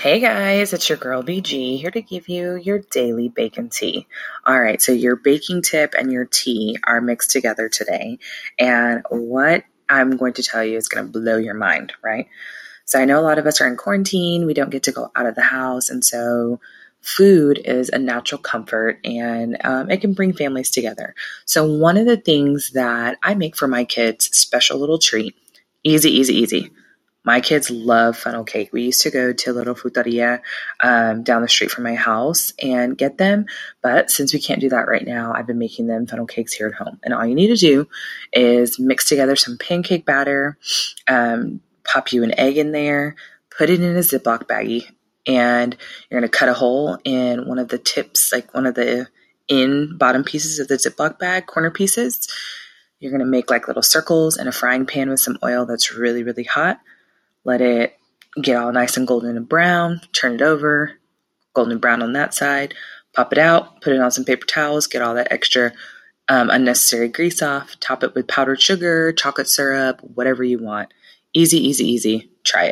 Hey guys, it's your girl BG here to give you your daily bacon tea. All right, so your baking tip and your tea are mixed together today. And what I'm going to tell you is going to blow your mind, right? So I know a lot of us are in quarantine, we don't get to go out of the house, and so food is a natural comfort and um, it can bring families together. So, one of the things that I make for my kids, special little treat, easy, easy, easy my kids love funnel cake. We used to go to little fruteria um, down the street from my house and get them. But since we can't do that right now, I've been making them funnel cakes here at home. And all you need to do is mix together some pancake batter, um, pop you an egg in there, put it in a Ziploc baggie, and you're going to cut a hole in one of the tips, like one of the in bottom pieces of the Ziploc bag, corner pieces. You're going to make like little circles in a frying pan with some oil that's really, really hot let it get all nice and golden and brown, turn it over, golden brown on that side, pop it out, put it on some paper towels, get all that extra um, unnecessary grease off, top it with powdered sugar, chocolate syrup, whatever you want. Easy, easy, easy. Try it.